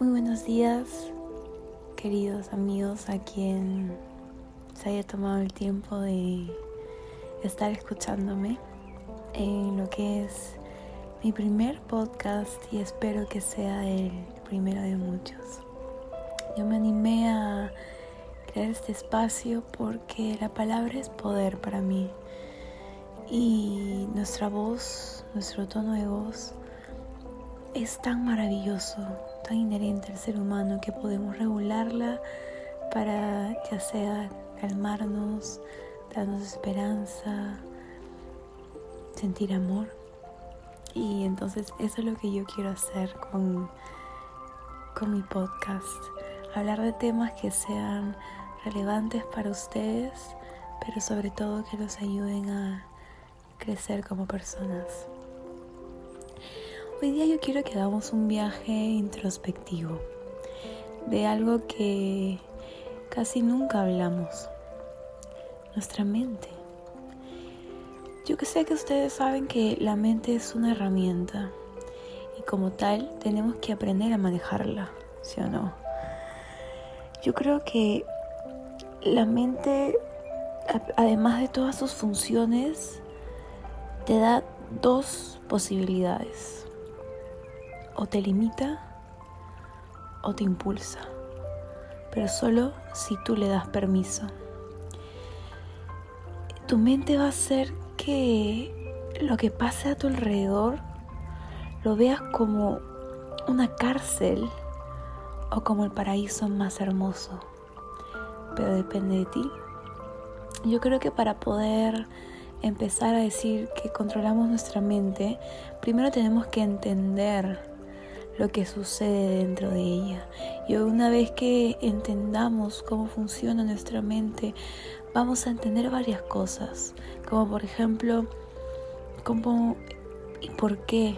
Muy buenos días, queridos amigos, a quien se haya tomado el tiempo de estar escuchándome en lo que es mi primer podcast y espero que sea el primero de muchos. Yo me animé a crear este espacio porque la palabra es poder para mí y nuestra voz, nuestro tono de voz es tan maravilloso, inherente al ser humano que podemos regularla para ya sea calmarnos, darnos esperanza, sentir amor. Y entonces eso es lo que yo quiero hacer con, con mi podcast. Hablar de temas que sean relevantes para ustedes, pero sobre todo que los ayuden a crecer como personas. Hoy día yo quiero que hagamos un viaje introspectivo de algo que casi nunca hablamos, nuestra mente. Yo que sé que ustedes saben que la mente es una herramienta y como tal tenemos que aprender a manejarla, ¿sí o no? Yo creo que la mente, además de todas sus funciones, te da dos posibilidades o te limita o te impulsa, pero solo si tú le das permiso. Tu mente va a hacer que lo que pase a tu alrededor lo veas como una cárcel o como el paraíso más hermoso, pero depende de ti. Yo creo que para poder empezar a decir que controlamos nuestra mente, primero tenemos que entender lo que sucede dentro de ella. Y una vez que entendamos cómo funciona nuestra mente, vamos a entender varias cosas, como por ejemplo, cómo y por qué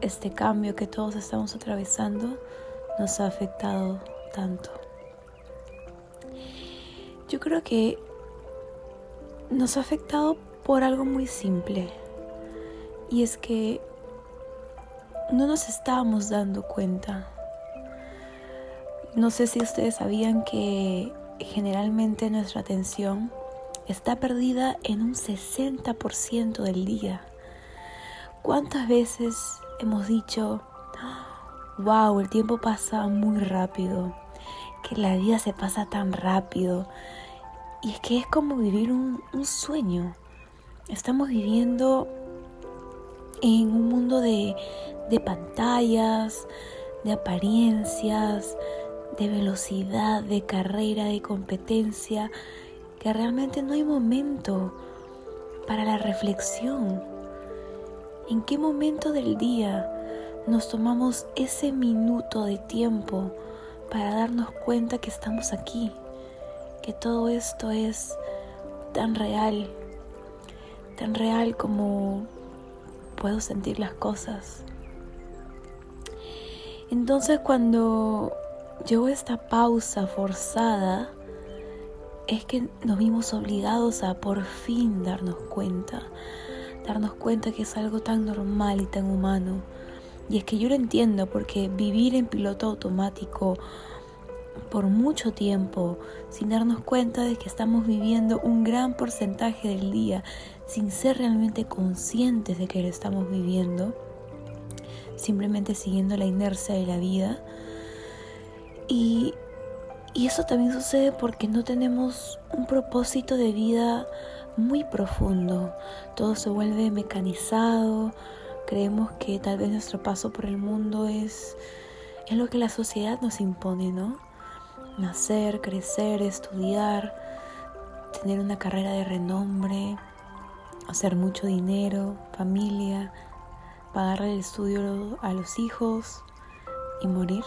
este cambio que todos estamos atravesando nos ha afectado tanto. Yo creo que nos ha afectado por algo muy simple y es que no nos estábamos dando cuenta. No sé si ustedes sabían que generalmente nuestra atención está perdida en un 60% del día. ¿Cuántas veces hemos dicho, wow, el tiempo pasa muy rápido, que la vida se pasa tan rápido? Y es que es como vivir un, un sueño. Estamos viviendo en un mundo de, de pantallas, de apariencias, de velocidad, de carrera, de competencia, que realmente no hay momento para la reflexión. ¿En qué momento del día nos tomamos ese minuto de tiempo para darnos cuenta que estamos aquí? Que todo esto es tan real, tan real como puedo sentir las cosas. Entonces cuando llegó esta pausa forzada, es que nos vimos obligados a por fin darnos cuenta, darnos cuenta que es algo tan normal y tan humano. Y es que yo lo entiendo porque vivir en piloto automático por mucho tiempo sin darnos cuenta de que estamos viviendo un gran porcentaje del día sin ser realmente conscientes de que lo estamos viviendo, simplemente siguiendo la inercia de la vida. Y, eso también sucede porque no tenemos un propósito de vida muy profundo. Todo se vuelve mecanizado. Creemos que tal vez nuestro paso por el mundo es, es lo que la sociedad nos impone, ¿no? Nacer, crecer, estudiar, tener una carrera de renombre, hacer mucho dinero, familia, pagar el estudio a los hijos y morir.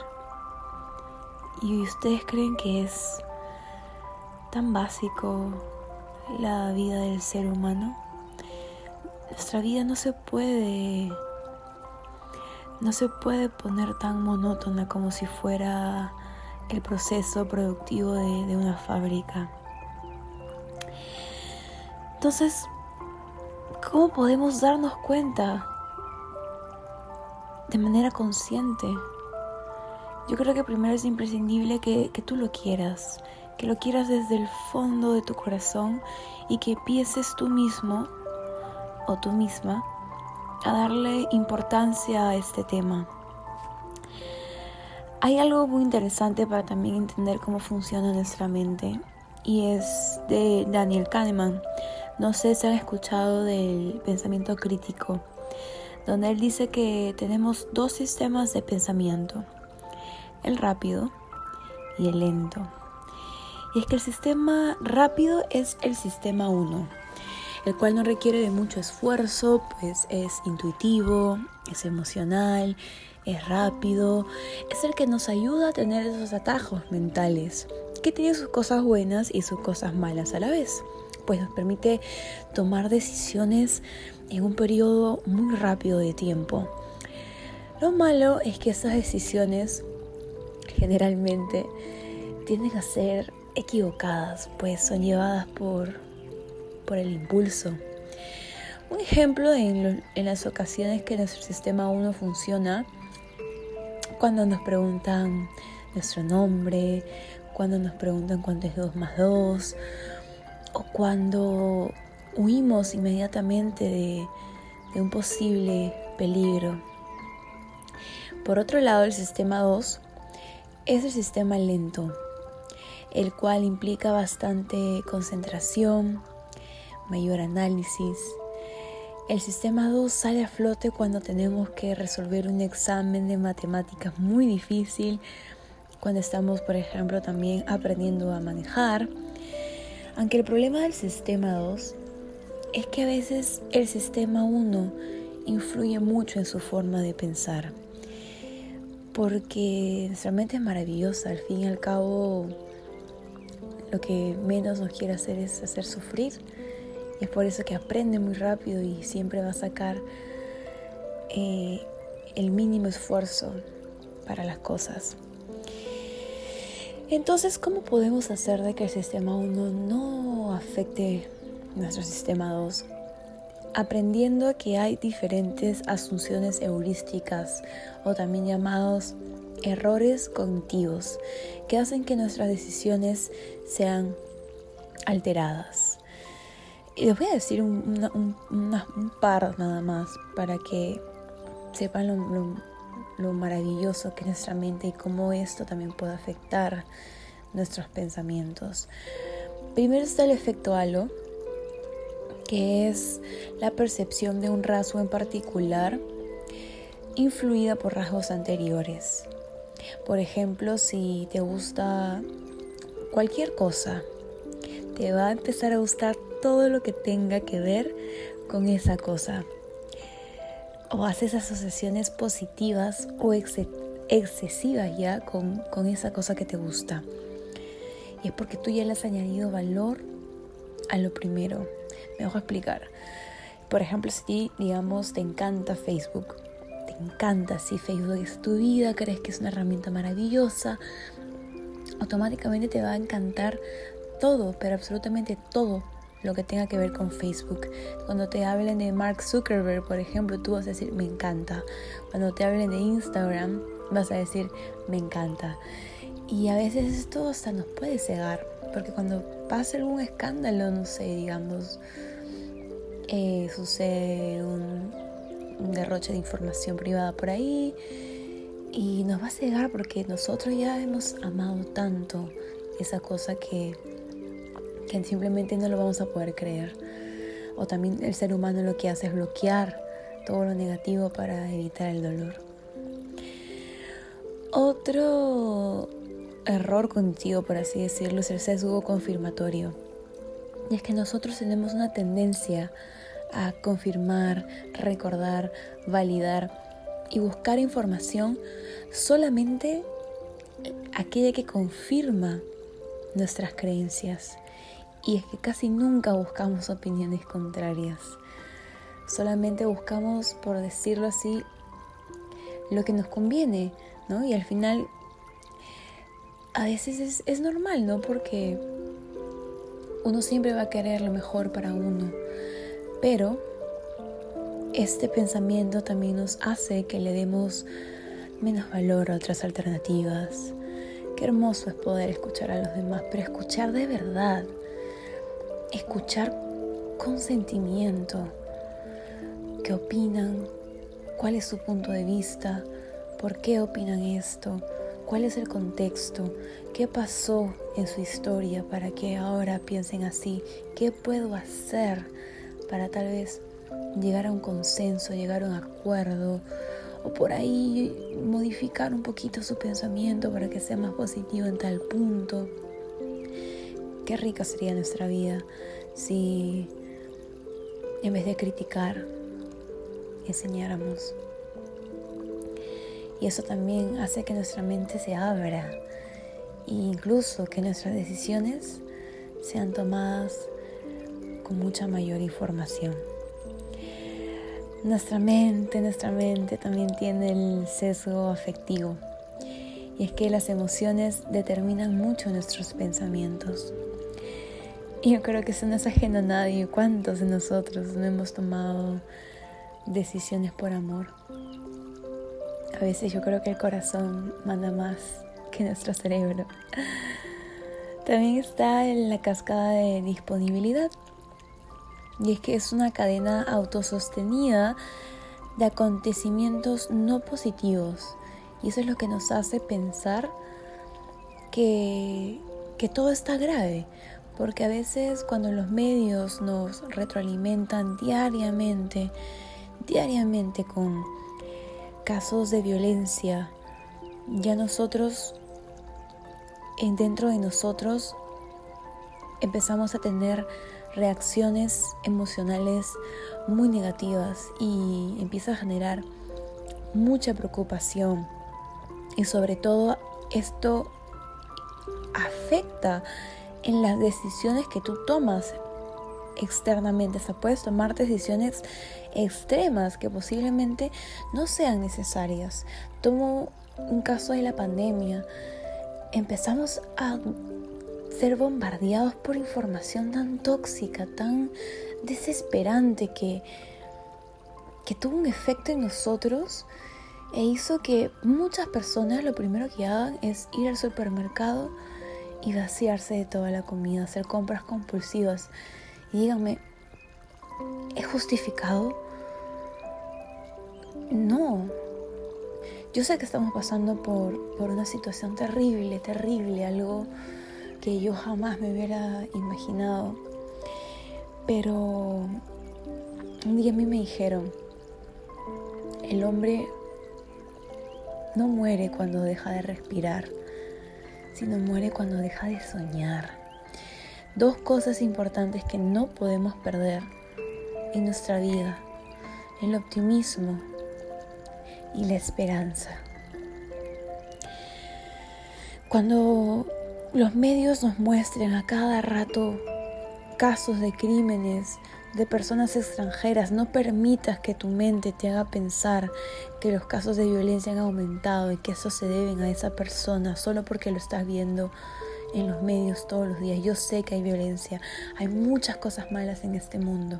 ¿Y ustedes creen que es tan básico la vida del ser humano? Nuestra vida no se puede no se puede poner tan monótona como si fuera el proceso productivo de, de una fábrica. Entonces, ¿cómo podemos darnos cuenta de manera consciente Yo creo que primero es imprescindible que, que tú lo quieras, que lo quieras desde el fondo de tu corazón y que empieces tú mismo o tú misma a darle importancia a este tema. Hay algo muy interesante para también entender cómo funciona nuestra mente y es de Daniel Kahneman. No sé si han escuchado del pensamiento crítico, donde él dice que tenemos dos sistemas de pensamiento, el rápido y el lento. Y es que el sistema rápido es el sistema 1, el cual no requiere de mucho esfuerzo, pues es intuitivo, es emocional, es rápido, es el que nos ayuda a tener esos atajos mentales, que tiene sus cosas buenas y sus cosas malas a la vez, pues nos permite tomar decisiones en un periodo muy rápido de tiempo. Lo malo es que esas decisiones generalmente tienden a ser equivocadas, pues son llevadas por, por el impulso. Un ejemplo en, en las ocasiones que nuestro sistema 1 funciona, cuando nos preguntan nuestro nombre, cuando nos preguntan cuánto es 2 más 2, o cuando huimos inmediatamente de, de un posible peligro. Por otro lado, el sistema 2 es el sistema lento, el cual implica bastante concentración, mayor análisis. El sistema 2 sale a flote cuando tenemos que resolver un examen de matemáticas muy difícil, cuando estamos, por ejemplo, también aprendiendo a manejar. Aunque el problema del sistema 2 es que a veces el sistema 1 influye mucho en su forma de pensar. Porque nuestra mente es maravillosa, al fin y al cabo lo que menos nos quiere hacer es hacer sufrir. Y es por eso que aprende muy rápido y siempre va a sacar eh, el mínimo esfuerzo para las cosas. Entonces, ¿cómo podemos hacer de que el sistema 1 no afecte nuestro sistema 2? Aprendiendo que hay diferentes asunciones heurísticas o también llamados errores cognitivos que hacen que nuestras decisiones sean alteradas. Y les voy a decir un, par nada más para que sepan lo, maravilloso que es nuestra mente y cómo esto también puede afectar nuestros pensamientos. Primero está el efecto halo, que es la percepción de un rasgo en particular influida por rasgos anteriores. Por ejemplo, si te gusta cualquier cosa, te va a empezar a gustar todo lo que tenga que ver con esa cosa. O haces asociaciones positivas o excesivas ya con, con esa cosa que te gusta. Y es porque tú ya le has añadido valor a lo primero. Me a explicar. Por ejemplo, si digamos, te encanta Facebook, encanta, si Facebook es tu vida, crees que es una herramienta maravillosa, automáticamente te va a encantar todo, pero absolutamente todo lo que tenga que ver con Facebook. Cuando te hablen de Mark Zuckerberg, por ejemplo, tú vas a decir me encanta. Cuando te hablen de Instagram, vas a decir me encanta. Y a veces esto hasta nos puede cegar, porque cuando pasa algún escándalo, no sé, digamos, eh, sucede un, un derroche de información privada por ahí y nos va a cegar porque nosotros ya hemos amado tanto esa cosa que, que simplemente no lo vamos a poder creer. O también el ser humano lo que hace es bloquear todo lo negativo para evitar el dolor. Otro error contigo, por así decirlo, es el sesgo confirmatorio. Y es que nosotros tenemos una tendencia a confirmar, recordar, validar y buscar información solamente aquella que confirma nuestras creencias. Y es que casi nunca buscamos opiniones contrarias. Solamente buscamos, por decirlo así, lo que nos conviene, ¿no? Y al final, a veces es, normal, ¿no? Porque uno siempre va a querer lo mejor para uno. Pero este pensamiento también nos hace que le demos menos valor a otras alternativas. Qué hermoso es poder escuchar a los demás, pero escuchar de verdad, escuchar con sentimiento, qué opinan, cuál es su punto de vista, por qué opinan esto, cuál es el contexto, qué pasó en su historia para que ahora piensen así, qué puedo hacer para tal vez llegar a un consenso, llegar a un acuerdo o por ahí modificar un poquito su pensamiento para que sea más positivo en tal punto. Qué rica sería nuestra vida si en vez de criticar, enseñáramos. Y eso también hace que nuestra mente se abra e incluso que nuestras decisiones sean tomadas con mucha mayor información. Nuestra mente, nuestra mente también tiene el sesgo afectivo. Y es que las emociones determinan mucho nuestros pensamientos. Yo creo que eso no es ajeno a nadie. ¿Cuántos de nosotros no hemos tomado decisiones por amor? A veces yo creo que el corazón manda más que nuestro cerebro. También está en la cascada de disponibilidad. Y es que es una cadena autosostenida de acontecimientos no positivos. Y eso es lo que nos hace pensar que, que todo está grave. Porque a veces cuando los medios nos retroalimentan diariamente, diariamente con casos de violencia, ya nosotros, dentro de nosotros, empezamos a tener reacciones emocionales muy negativas y empieza a generar mucha preocupación. Y sobre todo esto afecta en las decisiones que tú tomas externamente. O sea, puedes tomar decisiones extremas que posiblemente no sean necesarias. Tomo un caso de la pandemia. Empezamos a ser bombardeados por información tan tóxica, tan desesperante que, que tuvo un efecto en nosotros e hizo que muchas personas lo primero que hagan es ir al supermercado y vaciarse de toda la comida, hacer compras compulsivas. Y díganme, ¿es justificado? No. Yo sé que estamos pasando por, por una situación terrible, terrible, algo que yo jamás me hubiera imaginado. Pero un día a mí me dijeron, el hombre no muere cuando deja de respirar, sino muere cuando deja de soñar. Dos cosas importantes que no podemos perder en nuestra vida, el optimismo y la esperanza. Cuando los medios nos muestran a cada rato casos de crímenes de personas extranjeras, no permitas que tu mente te haga pensar que los casos de violencia han aumentado y que eso se deben a esa persona solo porque lo estás viendo en los medios todos los días. Yo sé que hay violencia, hay muchas cosas malas en este mundo,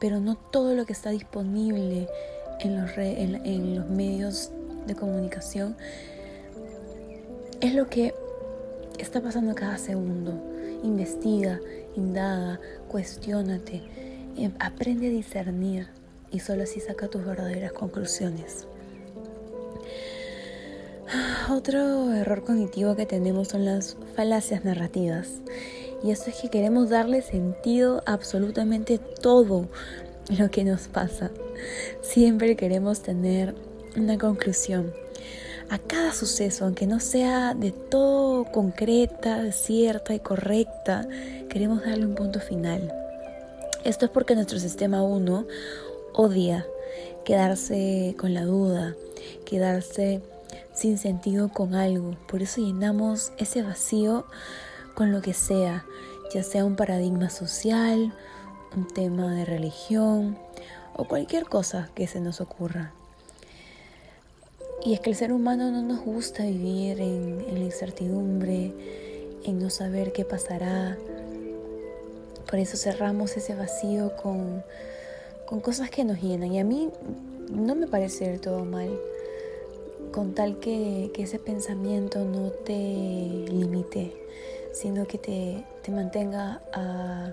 pero no todo lo que está disponible en los, en, los medios de comunicación es lo que está pasando cada segundo. Investiga, indaga, cuestiónate, aprende a discernir y solo así saca tus verdaderas conclusiones. Otro error cognitivo que tenemos son las falacias narrativas. Y eso es que queremos darle sentido a absolutamente todo lo que nos pasa. Siempre queremos tener una conclusión. A cada suceso, aunque no sea de todo concreta, cierta y correcta, queremos darle un punto final. Esto es porque nuestro sistema 1 odia quedarse con la duda, quedarse sin sentido con algo. Por eso llenamos ese vacío con lo que sea, ya sea un paradigma social, un tema de religión o cualquier cosa que se nos ocurra. Y es que el ser humano no nos gusta vivir en, la incertidumbre, en no saber qué pasará. Por eso cerramos ese vacío con, con cosas que nos llenan. Y a mí no me parece del todo mal con tal que, ese pensamiento no te limite, sino que te, te mantenga a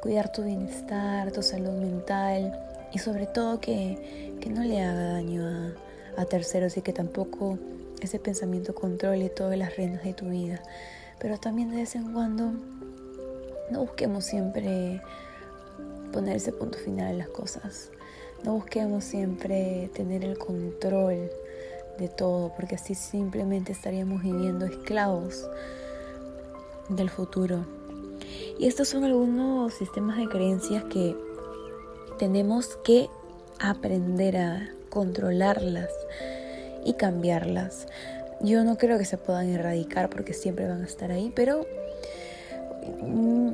cuidar tu bienestar, tu salud mental y sobre todo que, que no le haga daño a, a terceros y que tampoco ese pensamiento controle todas las reinas de tu vida. Pero también de vez en cuando no busquemos siempre poner ese punto final en las cosas. No busquemos siempre tener el control de todo, porque así simplemente estaríamos viviendo esclavos del futuro. Y estos son algunos sistemas de creencias que tenemos que aprender a controlarlas y cambiarlas. Yo no creo que se puedan erradicar porque siempre van a estar ahí, pero mm,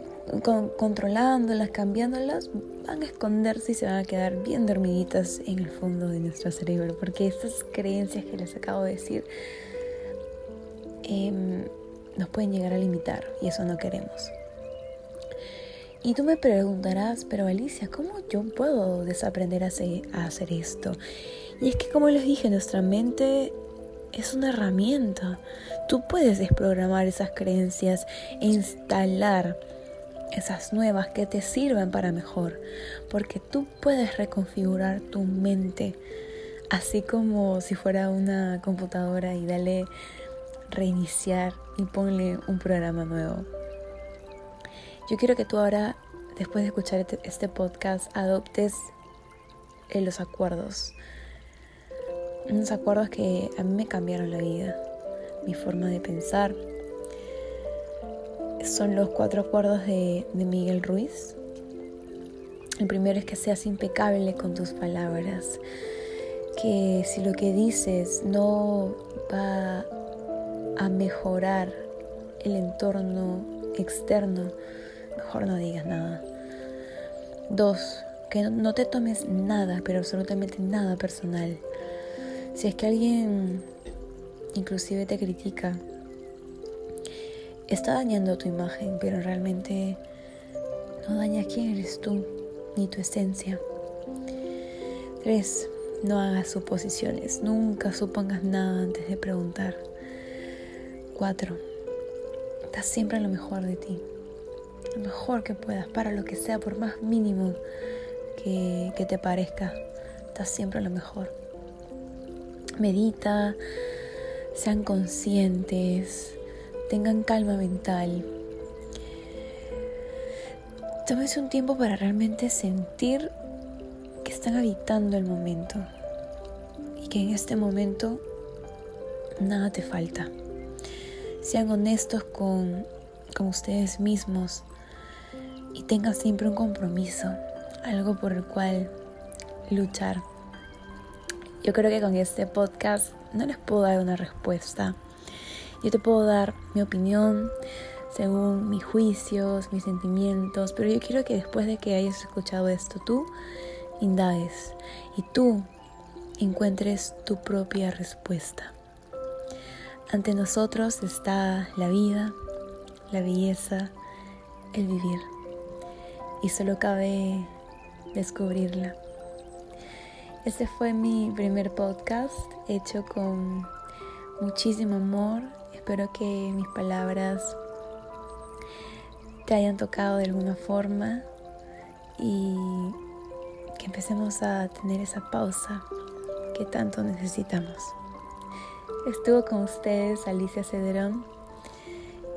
controlándolas, cambiándolas, van a esconderse y se van a quedar bien dormiditas en el fondo de nuestro cerebro, porque estas creencias que les acabo de decir em, nos pueden llegar a limitar y eso no queremos. Y tú me preguntarás, pero Alicia, ¿cómo yo puedo desaprender a hacer esto? Y es que como les dije, nuestra mente es una herramienta. Tú puedes desprogramar esas creencias e instalar esas nuevas que te sirvan para mejor, porque tú puedes reconfigurar tu mente, así como si fuera una computadora y dale reiniciar y ponle un programa nuevo. Yo quiero que tú ahora, después de escuchar este, este podcast, adoptes eh, los acuerdos. Unos acuerdos que a mí me cambiaron la vida, mi forma de pensar, son los cuatro acuerdos de, Miguel Ruiz. El primero es que seas impecable con tus palabras, que si lo que dices no va a mejorar el entorno externo, mejor no digas nada. Dos, que no te tomes nada, pero absolutamente nada personal. Si es que alguien inclusive te critica, está dañando tu imagen, pero realmente no daña quién eres tú ni tu esencia. 3. No hagas suposiciones, nunca supongas nada antes de preguntar. 4. Da siempre lo mejor de ti, lo mejor que puedas, para lo que sea, por más mínimo que, te parezca. Da siempre lo mejor. Medita, sean conscientes, tengan calma mental. Tómense un tiempo para realmente sentir que están habitando el momento y que en este momento nada te falta. Sean honestos con, con ustedes mismos y tengan siempre un compromiso, algo por el cual luchar. Yo creo que con este podcast no les puedo dar una respuesta yo te puedo dar mi opinión según mis juicios, mis sentimientos, pero yo quiero que después de que hayas escuchado esto, tú indagues y tú encuentres tu propia respuesta. Ante nosotros está la vida, la belleza, el vivir. Y solo cabe descubrirla. Este fue mi primer podcast hecho con muchísimo amor Espero que mis palabras te hayan tocado de alguna forma y que empecemos a tener esa pausa que tanto necesitamos. Estuvo con ustedes Alicia Cederón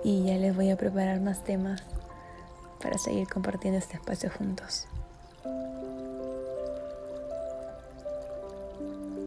y ya les voy a preparar más temas para seguir compartiendo este espacio juntos.